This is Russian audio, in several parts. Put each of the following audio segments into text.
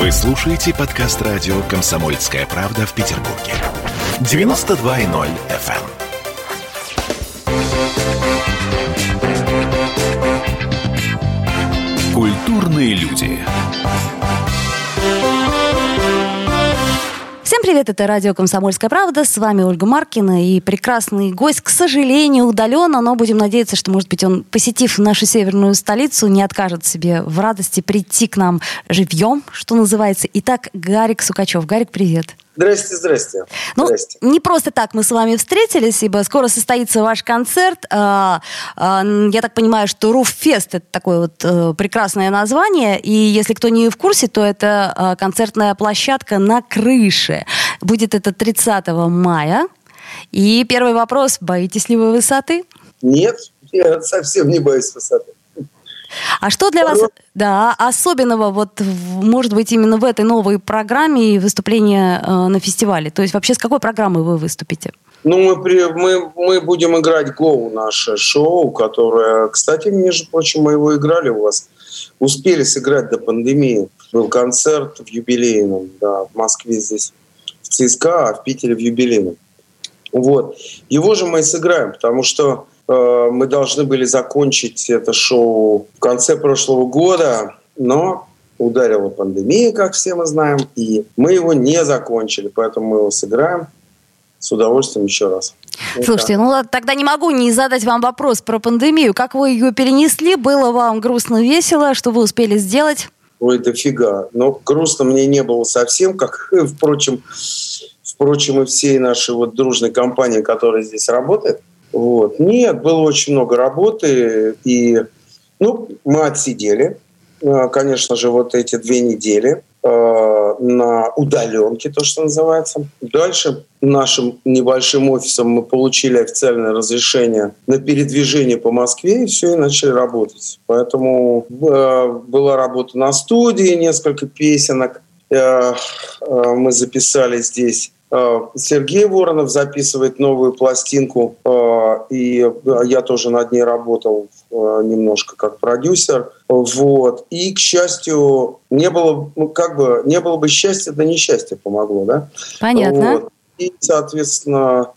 Вы слушаете подкаст радио «Комсомольская правда» в Петербурге. 92.0 FM. эм. Культурные люди. Привет, это радио «Комсомольская правда». С вами Ольга Маркина и прекрасный гость, к сожалению, удаленно, но будем надеяться, что, может быть, он, посетив нашу северную столицу, не откажет себе в радости прийти к нам живьем, что называется. Итак, Гарик Сукачев. Гарик, привет. Здрасте, здрасте. Ну, здрасте. не просто так мы с вами встретились, ибо скоро состоится ваш концерт. А, а, я так понимаю, что Руффест это такое вот а, прекрасное название. И если кто не в курсе, то это а, концертная площадка на крыше. Будет это 30 мая. И первый вопрос, боитесь ли вы высоты? Нет, я совсем не боюсь высоты. А что для вас, да, особенного, вот, может быть, именно в этой новой программе и выступления э, на фестивале? То есть вообще с какой программой вы выступите? Ну, мы, при, мы, мы будем играть «Гоу», наше шоу, которое, кстати, между прочим, мы его играли у вас. Успели сыграть до пандемии. Был концерт в юбилейном, да, в Москве здесь, в ЦСКА, а в Питере в юбилейном. Вот. Его же мы и сыграем, потому что Э, мы должны были закончить это шоу в конце прошлого года, но ударила пандемия, как все мы знаем, и мы его не закончили, поэтому мы его сыграем с удовольствием еще раз. Слушайте, ну тогда не могу не задать вам вопрос про пандемию. Как вы ее перенесли? Было вам грустно, весело? Что вы успели сделать? Ой, дофига. Но грустно мне не было совсем, как, впрочем, впрочем, и всей нашей вот дружной компании, которая здесь работает. Вот. Нет, было очень много работы, и ну, мы отсидели, э, конечно же, вот эти две недели на удаленке, то, что называется. Дальше нашим небольшим офисом мы получили официальное разрешение на передвижение по Москве, и все, и начали работать. Поэтому э, была работа на студии, несколько песенок. Мы записали здесь Э, Сергей Воронов записывает новую пластинку, э, и я тоже над ней работал э, немножко как продюсер. Вот. И, к счастью, не было, ну, как бы, не было бы счастья, да несчастье помогло, да? Понятно. Вот. И, соответственно,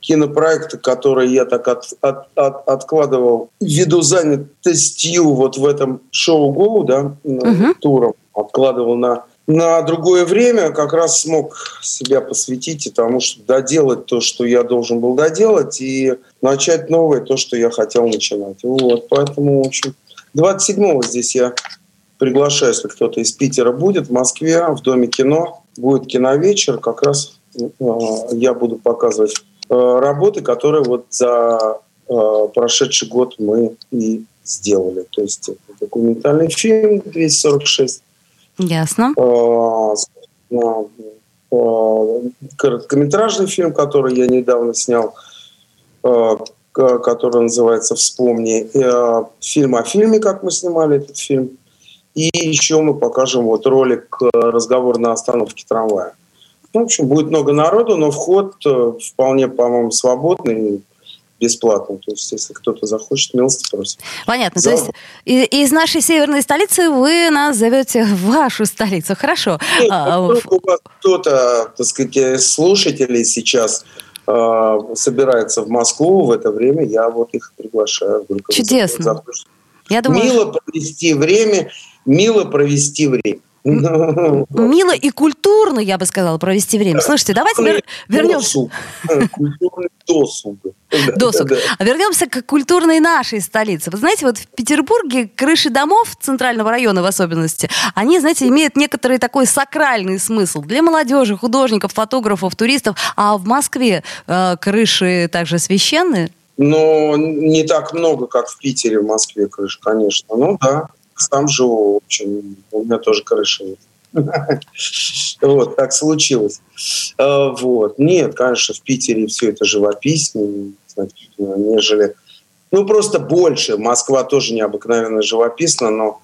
кинопроекты, которые я так от, от, от, откладывал ввиду занятостью вот в этом шоу «Гоу», да, угу. туром, откладывал на на другое время как раз смог себя посвятить и тому, что доделать то, что я должен был доделать, и начать новое, то, что я хотел начинать. Вот, поэтому, в общем, 27-го здесь я приглашаю, если кто-то из Питера будет, в Москве, в Доме кино, будет киновечер, как раз э, я буду показывать э, работы, которые вот за э, прошедший год мы и сделали. То есть документальный фильм 246, Ясно. А, а, короткометражный фильм, который я недавно снял, а, который называется «Вспомни». Фильм о фильме, как мы снимали этот фильм. И еще мы покажем вот ролик «Разговор на остановке трамвая». В общем, будет много народу, но вход э, вполне, по-моему, свободный бесплатно. То есть, если кто-то захочет, милости просит. Понятно. За... То есть из нашей северной столицы вы нас зовете в вашу столицу. Хорошо. Нет, а, у вас кто-то, так сказать, слушателей сейчас э, собирается в Москву в это время, я вот их приглашаю. Чудесно. Я думаю, мило провести время, мило провести время. Мило и культурно, я бы сказала, провести время. Слушайте, давайте вер... вернемся. Культурный досуг. Досуг. А вернемся к культурной нашей столице. Вы знаете, вот в Петербурге крыши домов центрального района в особенности, они, знаете, имеют некоторый такой сакральный смысл для молодежи, художников, фотографов, туристов. А в Москве э, крыши также священные? Но не так много, как в Питере, в Москве крыш, конечно. Ну да сам живу, в общем, у меня тоже крыша. Вот, так случилось. А, вот. Нет, конечно, в Питере все это живописнее, нежели... Ну, просто больше. Москва тоже необыкновенно живописна, но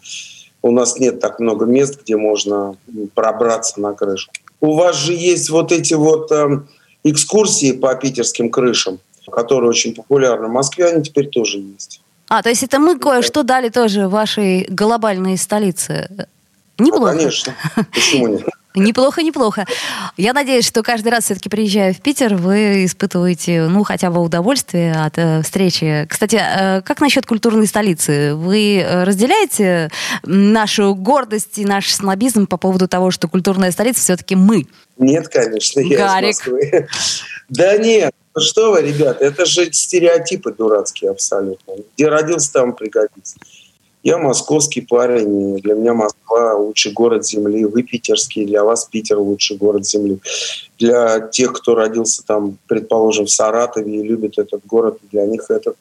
у нас нет так много мест, где можно пробраться на крышу. У вас же есть вот эти вот э, экскурсии по питерским крышам, которые очень популярны. В Москве они теперь тоже есть. А, то есть это мы кое-что дали тоже вашей глобальной столице. Неплохо. Ну, конечно. Почему нет? Неплохо, неплохо. Я надеюсь, что каждый раз все-таки приезжая в Питер, вы испытываете, ну, хотя бы удовольствие от э, встречи. Кстати, э, как насчет культурной столицы? Вы э, разделяете нашу гордость и наш снобизм по поводу того, что культурная столица все-таки мы? Нет, конечно, я Гарик. из Москвы. Да нет, ну что вы, ребята, это же стереотипы дурацкие абсолютно. Где родился, там пригодится. Я московский парень, для меня Москва лучший город Земли. Вы питерский, для вас Питер лучший город Земли. Для тех, кто родился там, предположим, в Саратове и любит этот город, для них этот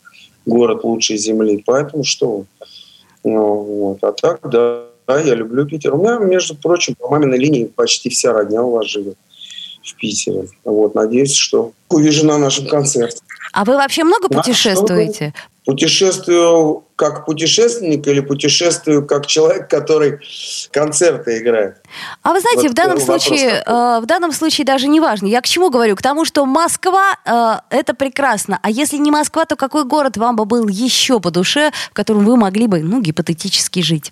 город лучший Земли. Поэтому что. Ну, вот. А так, да, я люблю Питер. У меня, между прочим, по маминой линии почти вся родня у вас живет в Питере. Вот, надеюсь, что увижу на нашем концерте. А вы вообще много Да, путешествуете? Путешествую как путешественник или путешествую как человек, который концерты играет? А вы знаете, Вот в данном вопрос случае, такой. э, в данном случае даже не важно. Я к чему говорю? К тому, что Москва э, это прекрасно. А если не Москва, то какой город вам бы был еще по душе, в котором вы могли бы, ну, гипотетически жить?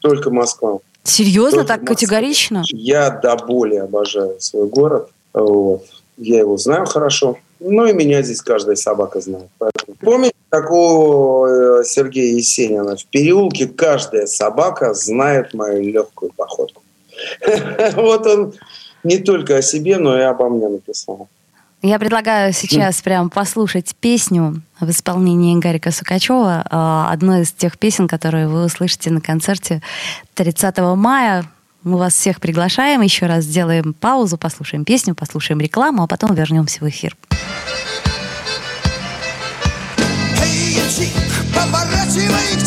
Только Москва. Серьезно, так категорично? Я до боли обожаю свой город. Вот. Я его знаю хорошо. Ну и меня здесь каждая собака знает. Поэтому- Помните такого э, Сергея Есенина? В переулке каждая собака знает мою легкую походку. Вот он не только о себе, но и обо мне написал. Я предлагаю сейчас прям послушать песню в исполнении Гарика Сукачева, э, одной из тех песен, которые вы услышите на концерте 30 мая. Мы вас всех приглашаем. Еще раз сделаем паузу, послушаем песню, послушаем рекламу, а потом вернемся в эфир. Эй, ямщик, поворачивай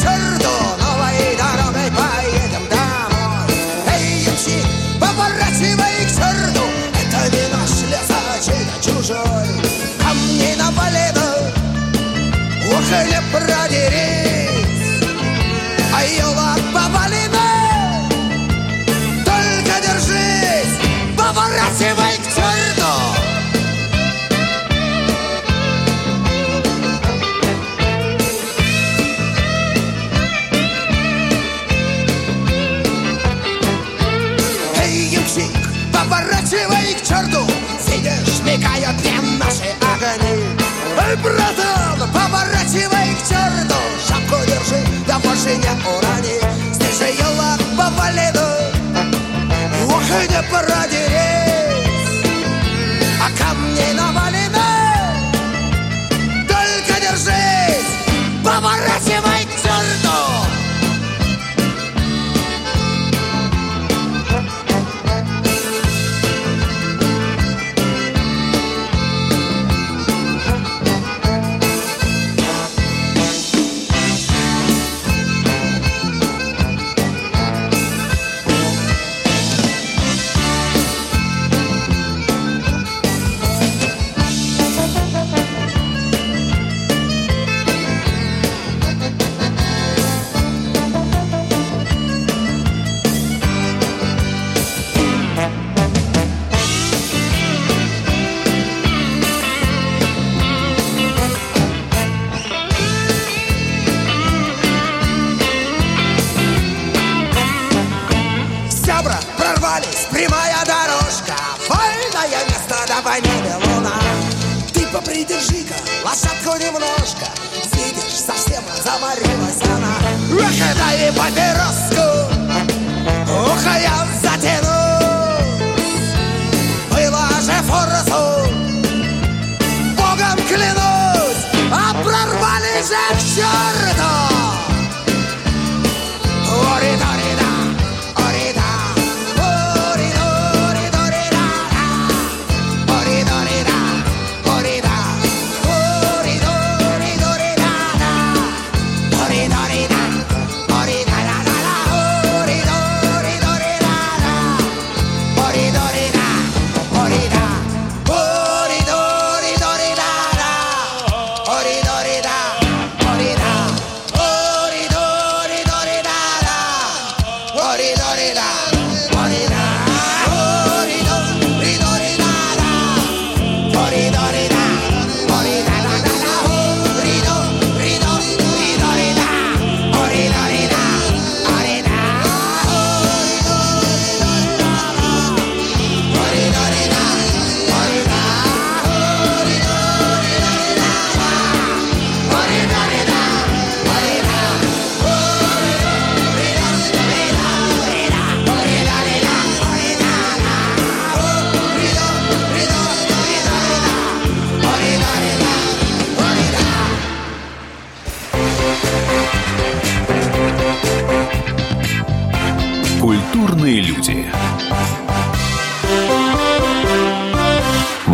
ох, и да больше не урони Здесь же лошадку немножко Видишь, совсем заморилась она. Эх, дай папироску Ух, а я затяну. Было же форсу Богом клянусь А прорвали же к черту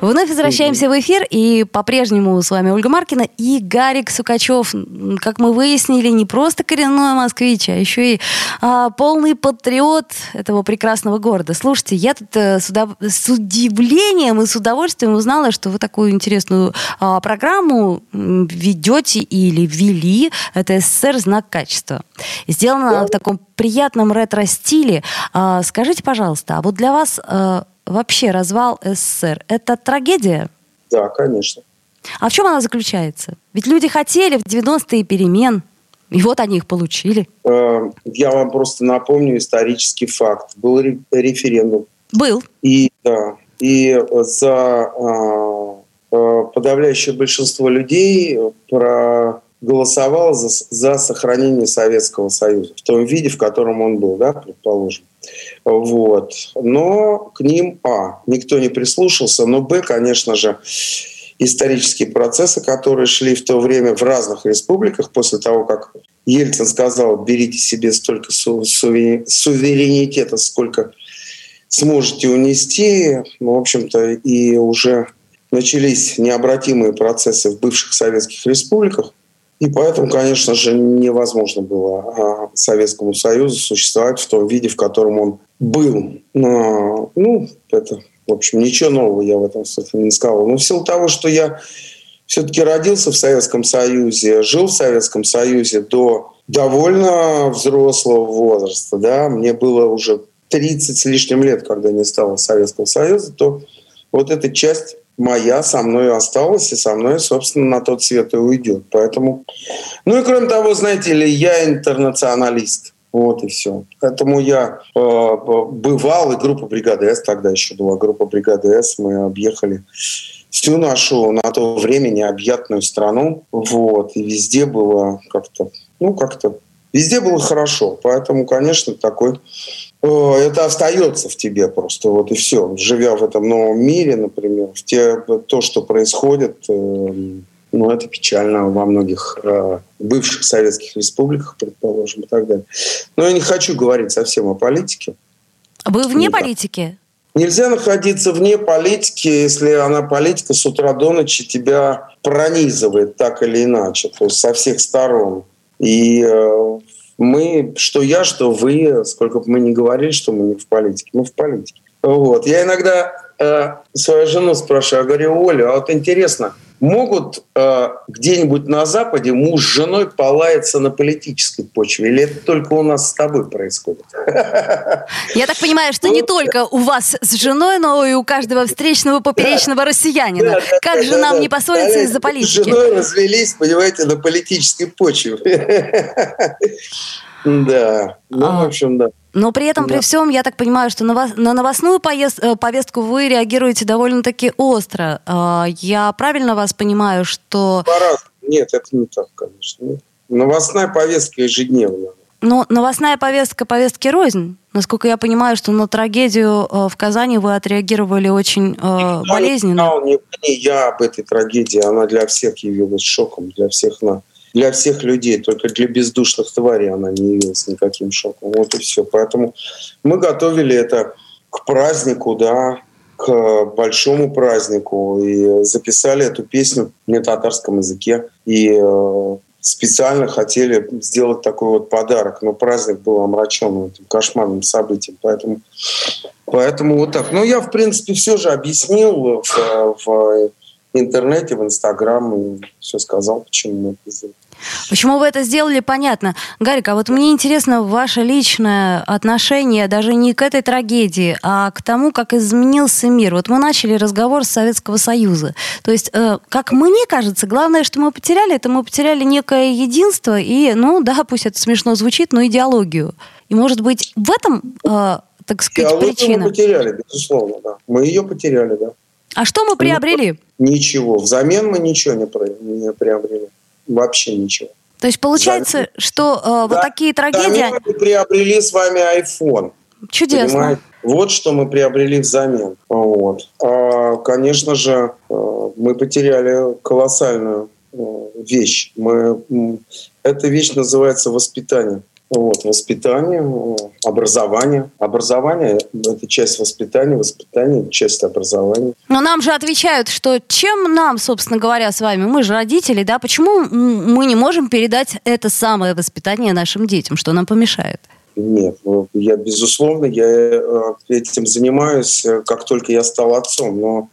Вновь возвращаемся в эфир, и по-прежнему с вами Ольга Маркина и Гарик Сукачев. Как мы выяснили, не просто коренной москвич, а еще и а, полный патриот этого прекрасного города. Слушайте, я тут а, с, удов... с удивлением и с удовольствием узнала, что вы такую интересную а, программу ведете или ввели. Это СССР «Знак качества». Сделано в таком приятном ретро-стиле. А, скажите, пожалуйста, а вот для вас... А, вообще развал СССР – это трагедия? Да, конечно. А в чем она заключается? Ведь люди хотели в 90-е перемен, и вот они их получили. Э, я вам просто напомню исторический факт. Был референдум. Был. И, да, и за э, э, подавляющее большинство людей проголосовало за, за сохранение Советского Союза в том виде, в котором он был, да, предположим. Вот. Но к ним, а, никто не прислушался, но, б, конечно же, исторические процессы, которые шли в то время в разных республиках после того, как Ельцин сказал, берите себе столько суверенитета, сколько сможете унести. Ну, в общем-то, и уже начались необратимые процессы в бывших советских республиках. И поэтому, конечно же, невозможно было а, Советскому Союзу существовать в том виде, в котором он был. Но, ну, это, в общем, ничего нового я в этом смысле не сказал. Но в силу того, что я все-таки родился в Советском Союзе, жил в Советском Союзе до довольно взрослого возраста, да, мне было уже 30 с лишним лет, когда не стало Советского Союза, то вот эта часть моя со мной осталась, и со мной, собственно, на тот свет и уйдет. Поэтому... Ну и кроме того, знаете ли, я интернационалист. Вот и все. Поэтому я э, бывал, и группа бригады С, тогда еще была группа бригады С, мы объехали всю нашу на то время необъятную страну. Вот, и везде было как-то, ну, как-то, везде было хорошо. Поэтому, конечно, такой это остается в тебе просто, вот и все. Живя в этом новом мире, например, в те, то, что происходит, э, ну, это печально во многих э, бывших советских республиках, предположим, и так далее. Но я не хочу говорить совсем о политике. Вы вне Никак. политики? Нельзя находиться вне политики, если она политика с утра до ночи тебя пронизывает так или иначе, то есть со всех сторон. И э, мы, что я, что вы, сколько бы мы ни говорили, что мы не в политике, мы в политике. Вот. Я иногда э, свою жену спрашиваю, я говорю, Оля, а вот интересно, могут э, где-нибудь на Западе муж с женой полаяться на политической почве? Или это только у нас с тобой происходит? Я так понимаю, что не только у вас с женой, но и у каждого встречного поперечного россиянина. Как же нам не поссориться из-за политики? С женой развелись, понимаете, на политической почве. Да, ну, в общем, да. Но при этом, да. при всем, я так понимаю, что на, на новостную поезд, э, повестку вы реагируете довольно-таки остро. А, я правильно вас понимаю, что... Нет, это не так, конечно. Новостная повестка ежедневная. Но новостная повестка повестки рознь. Насколько я понимаю, что на трагедию э, в Казани вы отреагировали очень э, болезненно. Не, не я об этой трагедии, она для всех явилась шоком, для всех на для всех людей, только для бездушных тварей она не явилась никаким шоком. Вот и все. Поэтому мы готовили это к празднику, да, к большому празднику. И записали эту песню на татарском языке. И э, специально хотели сделать такой вот подарок, но праздник был омрачен этим кошмарным событием. Поэтому, поэтому вот так. Но я, в принципе, все же объяснил в, в интернете, в Инстаграм, и все сказал, почему мы это сделали. Почему вы это сделали, понятно. Гарик, а вот мне интересно ваше личное отношение даже не к этой трагедии, а к тому, как изменился мир. Вот мы начали разговор с Советского Союза. То есть, э, как мне кажется, главное, что мы потеряли, это мы потеряли некое единство и, ну да, пусть это смешно звучит, но идеологию. И, может быть, в этом, э, так сказать, Идеологию причина? мы потеряли, безусловно, да. Мы ее потеряли, да. А что мы приобрели? Ничего. Взамен мы ничего не, не приобрели вообще ничего. То есть получается, Замен... что э, да, вот такие трагедии... мы приобрели с вами iPhone. Чудесно. Понимаете? Вот что мы приобрели взамен. Вот. А, конечно же, э, мы потеряли колоссальную э, вещь. Мы, эта вещь называется воспитание. Вот, воспитание, образование. Образование – это часть воспитания, воспитание – часть образования. Но нам же отвечают, что чем нам, собственно говоря, с вами, мы же родители, да, почему мы не можем передать это самое воспитание нашим детям, что нам помешает? Нет, ну, я, безусловно, я э, этим занимаюсь, э, как только я стал отцом. Но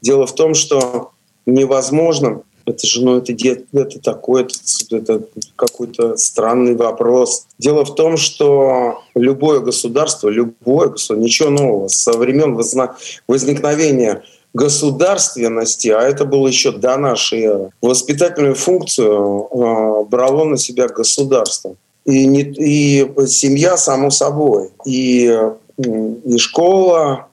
дело в том, что невозможно это же, ну, это, это такой, это, это какой-то странный вопрос. Дело в том, что любое государство, любое государство, ничего нового, со времен возникновения государственности, а это было еще до нашей эры, воспитательную функцию э, брало на себя государство. И, не, и семья, само собой, и, и школа,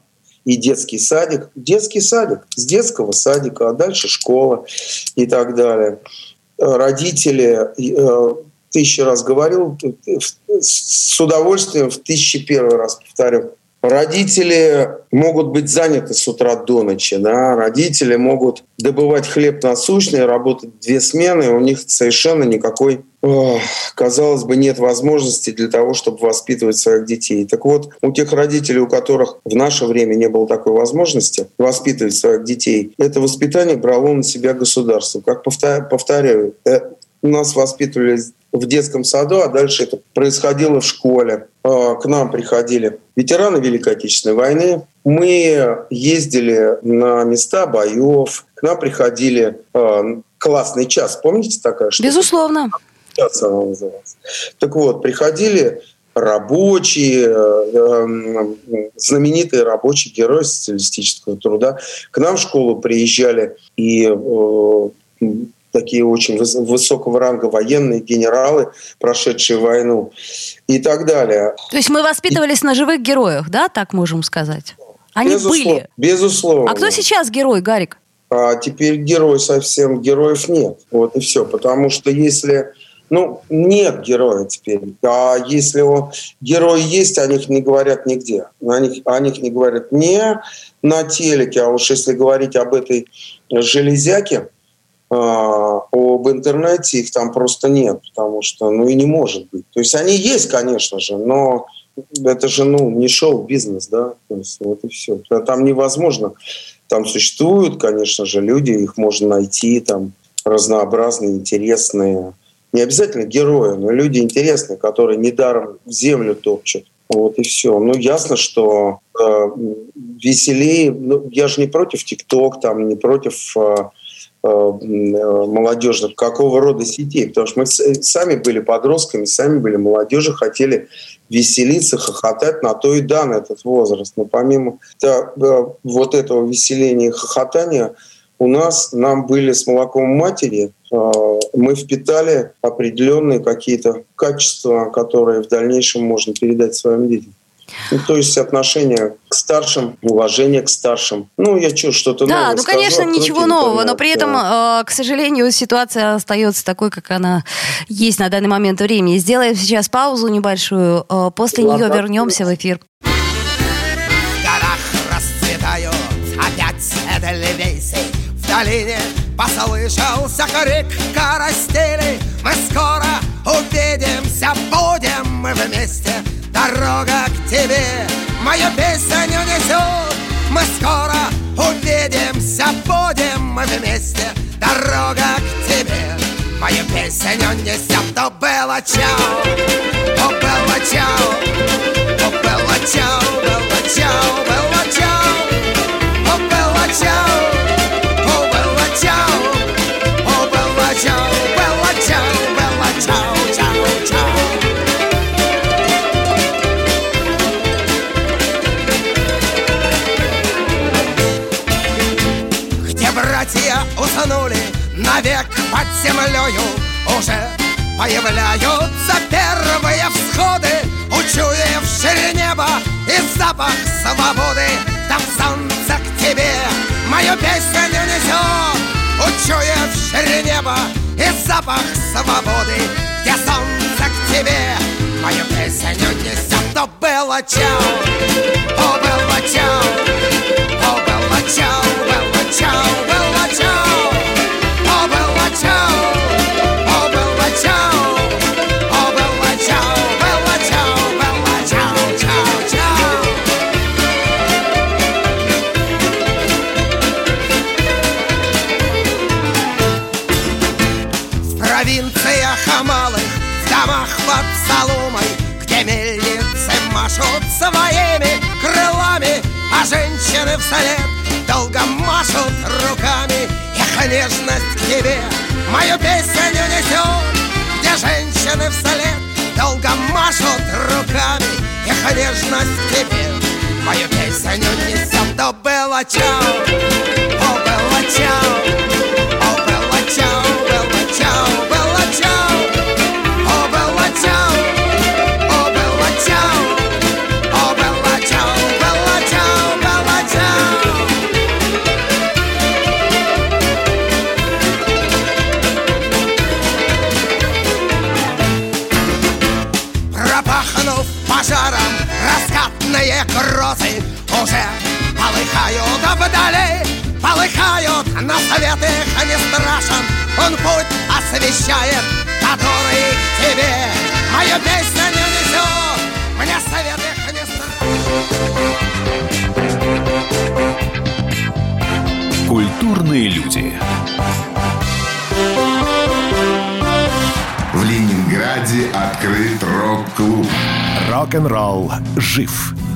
и детский садик. Детский садик, с детского садика, а дальше школа и так далее. Родители, э, тысячи раз говорил, с удовольствием в тысячи первый раз повторю, Родители могут быть заняты с утра до ночи, да? родители могут добывать хлеб насущный, работать две смены, у них совершенно никакой казалось бы, нет возможности для того, чтобы воспитывать своих детей. Так вот, у тех родителей, у которых в наше время не было такой возможности воспитывать своих детей, это воспитание брало на себя государство. Как повторяю, э, нас воспитывали в детском саду, а дальше это происходило в школе. А, к нам приходили ветераны Великой Отечественной войны. Мы ездили на места боев. К нам приходили а, классный час. Помните такая штука? Безусловно сейчас она называлась. Так вот, приходили рабочие, э, знаменитые рабочие герои социалистического труда. К нам в школу приезжали и э, такие очень высокого ранга военные генералы, прошедшие войну и так далее. То есть мы воспитывались и... на живых героях, да, так можем сказать? Они безусловно, были. Безусловно. А кто сейчас герой, Гарик? А теперь герой совсем, героев нет. Вот и все. Потому что если ну, нет героя теперь. А если он, герой есть, о них не говорят нигде. О них, о них не говорят не на телеке, а уж если говорить об этой железяке, об интернете, их там просто нет, потому что, ну и не может быть. То есть они есть, конечно же, но это же, ну, не шоу-бизнес, да, то есть вот и все. Там невозможно. Там существуют, конечно же, люди, их можно найти, там разнообразные, интересные, не обязательно герои, но люди интересные, которые недаром землю топчут. Вот и все. Ну, ясно, что э, веселее. Ну, я же не против ТикТок, там, не против э, молодежных какого рода сетей, потому что мы сами были подростками, сами были молодежи, хотели веселиться, хохотать на то и дан этот возраст. Но помимо да, вот этого веселения и хохотания, у нас, нам были с молоком матери, мы впитали определенные какие-то качества, которые в дальнейшем можно передать своим детям. Ну, то есть отношение к старшим, уважение к старшим. Ну, я что, что-то да, новое Да, ну, скажу, конечно, ничего нового, но при этом, да. к сожалению, ситуация остается такой, как она есть на данный момент времени. Сделаем сейчас паузу небольшую, после Ладно. нее вернемся в эфир. В горах расцветают опять эдельвейсы, в долине Послышался крик карастели Мы скоро увидимся, будем мы вместе Дорога к тебе мою песню несет Мы скоро увидимся, будем вместе. Дорога к тебе Мою песню несет То было чао, то было чао То было чао, было чао, было чао То было чао, то было чао Братья уснули навек под землею. Уже появляются первые всходы Учуявшие небо и запах свободы. Там солнце к тебе мою песню несет Учуявшие небо и запах свободы. Где солнце к тебе мою песню несет. То было чао, о, было чао О, было чао, было чао, вслед долго машут руками Их нежность к тебе мою песню несет Где женщины вслед долго машут руками Их нежность к тебе мою песню несет То было чао, о, было чао О, было чао, было чао, Уже полыхают вдали, полыхают На свет их не страшен, он путь освещает Который к тебе мою песню не несет Мне совет их не страшен Культурные люди. В Ленинграде открыт рок-клуб. Рок-н-ролл жив.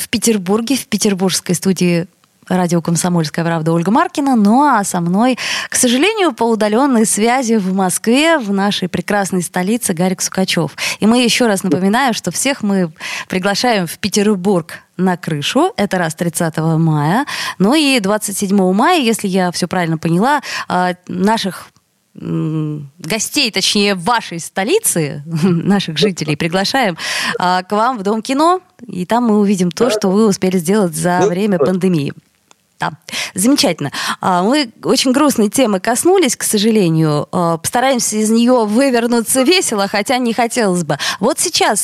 в Петербурге, в петербургской студии радио «Комсомольская правда» Ольга Маркина. Ну а со мной, к сожалению, по удаленной связи в Москве, в нашей прекрасной столице, Гарик Сукачев. И мы еще раз напоминаем, что всех мы приглашаем в Петербург на крышу. Это раз 30 мая. Ну и 27 мая, если я все правильно поняла, а, наших гостей, точнее, вашей столицы, наших жителей, приглашаем а, к вам в Дом кино, и там мы увидим то, что вы успели сделать за Ну, время пандемии. Да, замечательно. А, Мы очень грустной темы коснулись, к сожалению. А, Постараемся из нее вывернуться весело, хотя не хотелось бы. Вот сейчас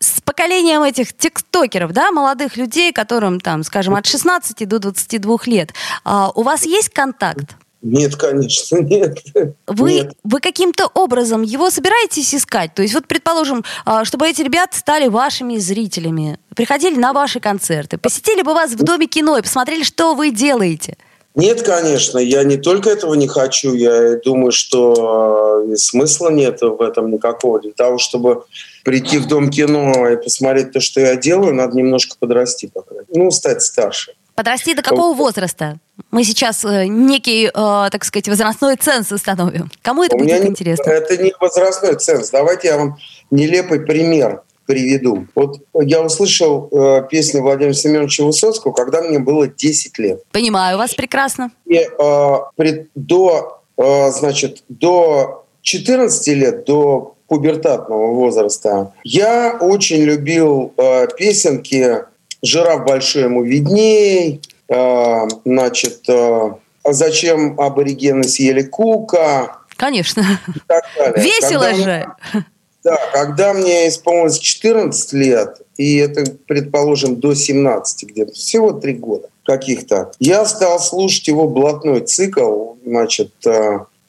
с поколением этих тиктокеров, да, молодых людей, которым там, скажем, от 16 до 22 лет, у вас есть контакт? Нет, конечно, нет. Вы, Нет. вы каким-то образом его собираетесь искать? То есть, вот, предположим, а, чтобы эти ребята стали вашими зрителями, приходили на ваши концерты, посетили бы вас в Доме кино и посмотрели, что вы делаете. Нет, конечно, я не только этого не хочу, я думаю, что э, смысла нет в этом никакого. Для того, чтобы прийти в Дом кино и посмотреть то, что я делаю, надо немножко подрасти, по крайней мере. Ну, стать старше. Подрасти до какого возраста? Мы сейчас э, некий, э, так сказать, возрастной ценз установим. Кому это У будет не- интересно? Это не возрастной ценз. Давайте я вам нелепый пример приведу. Вот я услышал э, песню Владимира Семеновича Высоцкого, когда мне было 10 лет. Понимаю вас прекрасно. И э, пред- до, э, значит, до 14 лет, до пубертатного возраста, я очень любил э, песенки «Жираф большой ему видней», э, значит, э, «А «Зачем аборигены съели кука?» Конечно. Весело Когда мне- же. да, когда мне исполнилось 14 лет, и это, предположим, до 17 где-то, всего три года каких-то, я стал слушать его блатной цикл, значит,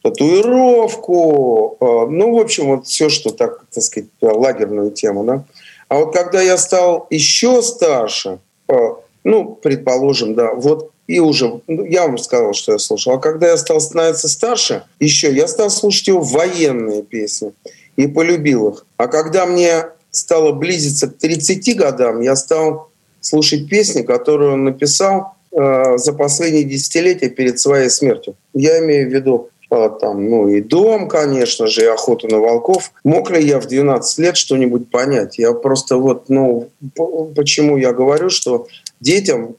татуировку, ну, в общем, вот все, что так, так сказать, лагерную тему, да. А вот когда я стал еще старше, э, ну, предположим, да, вот и уже, ну, я вам сказал, что я слушал. А когда я стал становиться старше, еще я стал слушать его военные песни и полюбил их. А когда мне стало близиться к 30 годам, я стал слушать песни, которые он написал э, за последние десятилетия перед своей смертью. Я имею в виду там, ну и дом, конечно же, и охоту на волков. Мог ли я в 12 лет что-нибудь понять? Я просто вот, ну, почему я говорю, что детям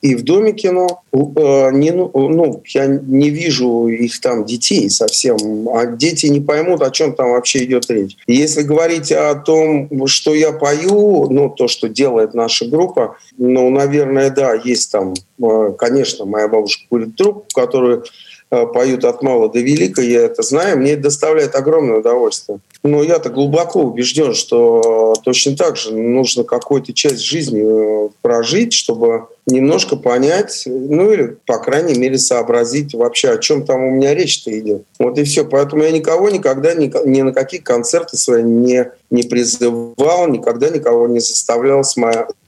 и в доме кино э, не, ну, ну, я не вижу их там детей совсем, а дети не поймут, о чем там вообще идет речь. Если говорить о том, что я пою, ну, то, что делает наша группа, ну, наверное, да, есть там, э, конечно, моя бабушка курит трубку, которую поют от мала до велика, я это знаю, мне это доставляет огромное удовольствие. Но я-то глубоко убежден, что точно так же нужно какую-то часть жизни э, прожить, чтобы немножко понять, ну или, по крайней мере, сообразить вообще, о чем там у меня речь-то идет. Вот и все. Поэтому я никого никогда ни, на какие концерты свои не, не призывал, никогда никого не заставлял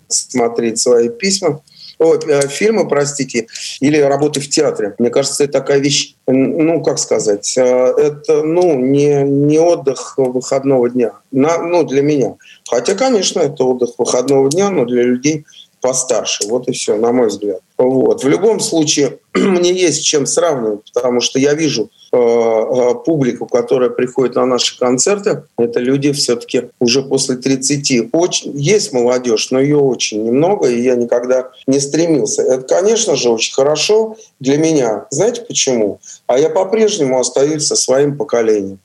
смотреть свои письма. Э, фильмы, простите, или работы в театре. Мне кажется, это такая вещь, ну, как сказать, э, это, ну, не, не отдых выходного дня. На, ну, для меня. Хотя, конечно, это отдых выходного дня, но для людей постарше. Вот и все, на мой взгляд. Вот. В любом случае, мне есть чем сравнивать, потому что я вижу э, э, публику, которая приходит на наши концерты. Это люди все-таки уже после 30. Очень, есть молодежь, но ее очень немного, и я никогда не стремился. Это, конечно же, очень хорошо для меня. Знаете почему? А я по-прежнему остаюсь со своим поколением.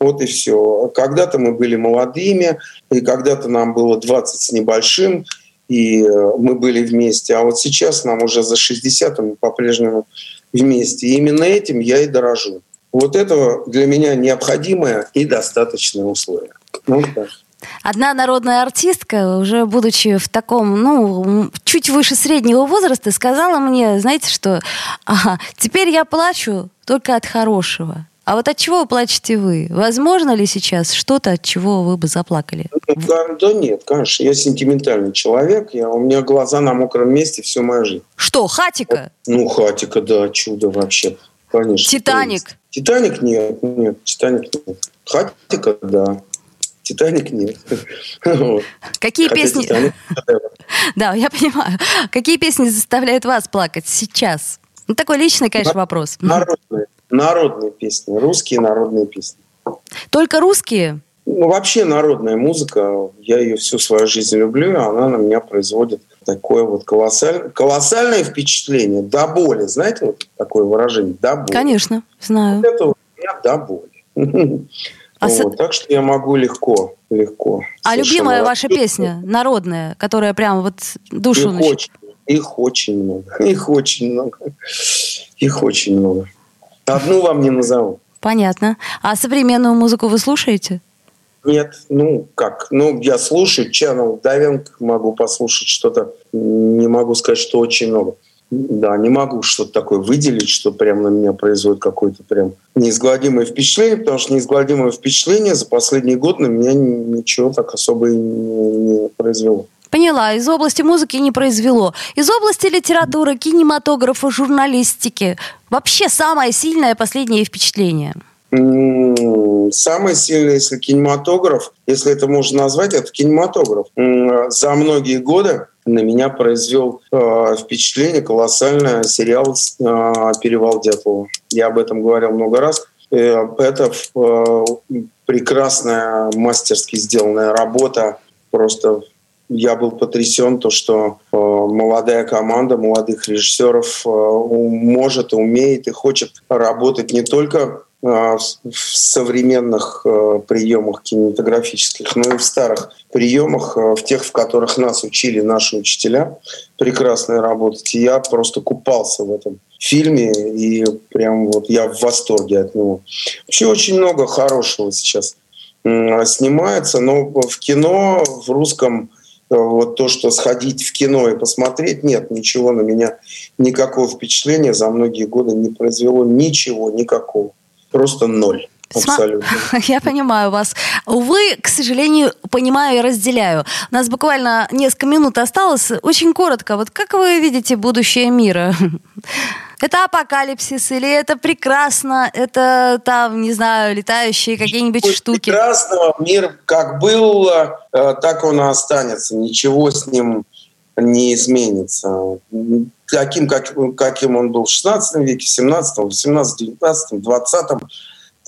Вот и все. Когда-то мы были молодыми, и когда-то нам было 20 с небольшим, и э, мы были вместе. А вот сейчас нам уже за 60, и мы по-прежнему вместе. И именно этим я и дорожу. Вот это для меня необходимое и достаточное условие. Ну, так. Одна народная артистка, уже будучи в таком, ну, чуть выше среднего возраста, сказала мне, знаете что, ага, теперь я плачу только от хорошего. А вот от чего плачете вы? Возможно ли сейчас что-то, от чего вы бы заплакали? Ну, Да, да нет, конечно, я сентиментальный человек, я, у меня глаза на мокром месте всю мою жизнь. Что, хатика? Ну, хатика, да, чудо вообще, конечно. Титаник? Титаник нет, нет, Титаник нет. Хатика, да. Титаник нет. Какие Хотя песни... «Титаник» Да, я понимаю. Какие песни заставляют вас плакать сейчас? Ну, такой личный, конечно, вопрос. Народные, народные песни, русские народные песни. Только русские? Ну, вообще народная музыка, я ее всю свою жизнь люблю, и она на меня производит такое вот колоссальное, колоссальное впечатление, до боли. Знаете, вот такое выражение, до боли. Конечно, знаю. Вот это у меня до боли. А с- Так что я могу легко, легко. А любимая ваша песня, народная, которая прям вот душу Их нащупала? очень, их очень много. Их очень много. Их очень много. Одну вам не назову. Понятно. А современную музыку вы слушаете? Нет, ну как? Ну, я слушаю Channel Diving, могу послушать что-то. Не могу сказать, что очень много. Да, не могу что-то такое выделить, что прям на меня производит какое-то прям неизгладимое впечатление, потому что неизгладимое впечатление за последний год на меня ничего так особо и не, не произвело. Поняла, из области музыки не произвело. Из области литературы, кинематографа, журналистики. Вообще самое сильное последнее впечатление. М, Самый сильный, если кинематограф, если это можно назвать, это кинематограф. За многие годы на меня произвел э, впечатление колоссальное сериал э, «Перевал Дятлова». Я об этом говорил много раз. Э, это э, прекрасная, мастерски сделанная работа. Просто я был потрясен, то, что э, молодая команда молодых режиссеров э, может, умеет и хочет работать не только э, в современных э, приемах кинематографических, но и в старых приемах, э, в тех, в которых нас учили наши учителя, прекрасно работать. И я просто купался в этом фильме, и прям вот я в восторге от него. Вообще очень много хорошего сейчас снимается, но в кино, в русском вот то, что сходить в кино и посмотреть, нет, ничего на меня, никакого впечатления за многие годы не произвело, ничего, никакого. Просто ноль. Абсолютно. Я понимаю вас. Увы, к сожалению, понимаю и разделяю. У нас буквально несколько минут осталось. Очень коротко. Вот как вы видите будущее мира? Это апокалипсис или это прекрасно? Это там, не знаю, летающие какие-нибудь штуки? Прекрасного мир как был, э, так он и останется. Ничего с ним не изменится. Таким, как, каким он был в 16 веке, в 17, 18, 19, 20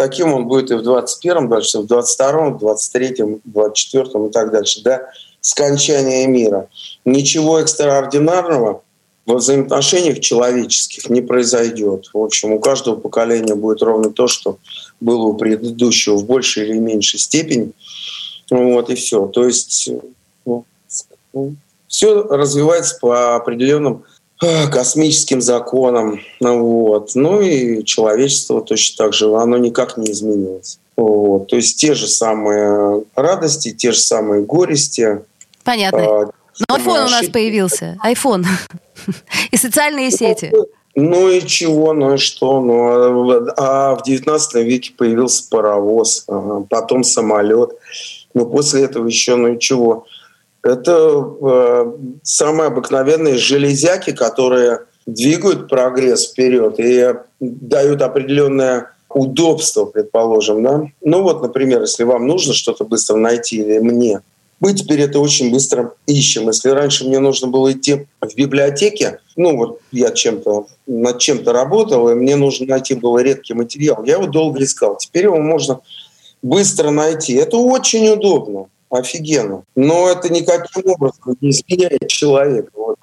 таким он будет и в 21-м, дальше в 22-м, в 23-м, 24-м и так дальше, до скончания мира. Ничего экстраординарного во взаимоотношениях человеческих не произойдет. В общем, у каждого поколения будет ровно то, что было у предыдущего в большей или меньшей степени. Вот и все. То есть ну, все развивается по определенным а, космическим законам. Вот. Ну и человечество точно так же, оно никак не изменилось. Вот. То есть те же самые радости, те же самые горести. Понятно. А, Но iPhone у нас появился. iPhone. И социальные сети. Ну и чего, ну и что? Ну, а в 19 веке появился паровоз, потом самолет. Ну после этого еще, ну и чего? Это э, самые обыкновенные железяки, которые двигают прогресс вперед и дают определенное удобство, предположим. Да? Ну вот, например, если вам нужно что-то быстро найти или мне, мы теперь это очень быстро ищем. Если раньше мне нужно было идти в библиотеке, ну вот я чем-то над чем-то работал, и мне нужно найти было редкий материал, я его долго искал. Теперь его можно быстро найти. Это очень удобно, офигенно. Но это никаким образом не изменяет человека. Вот.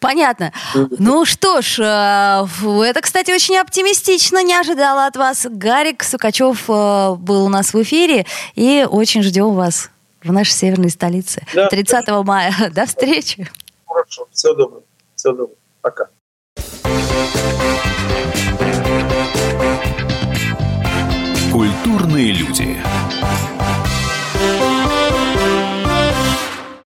Понятно. Ну что ж, э, это, кстати, очень оптимистично. Не ожидала от вас. Гарик Сукачев э, был у нас в эфире, и очень ждем вас в нашей северной столице. Да. 30 мая. До встречи. Хорошо. Всего доброго. Всего доброго. Пока. Культурные люди.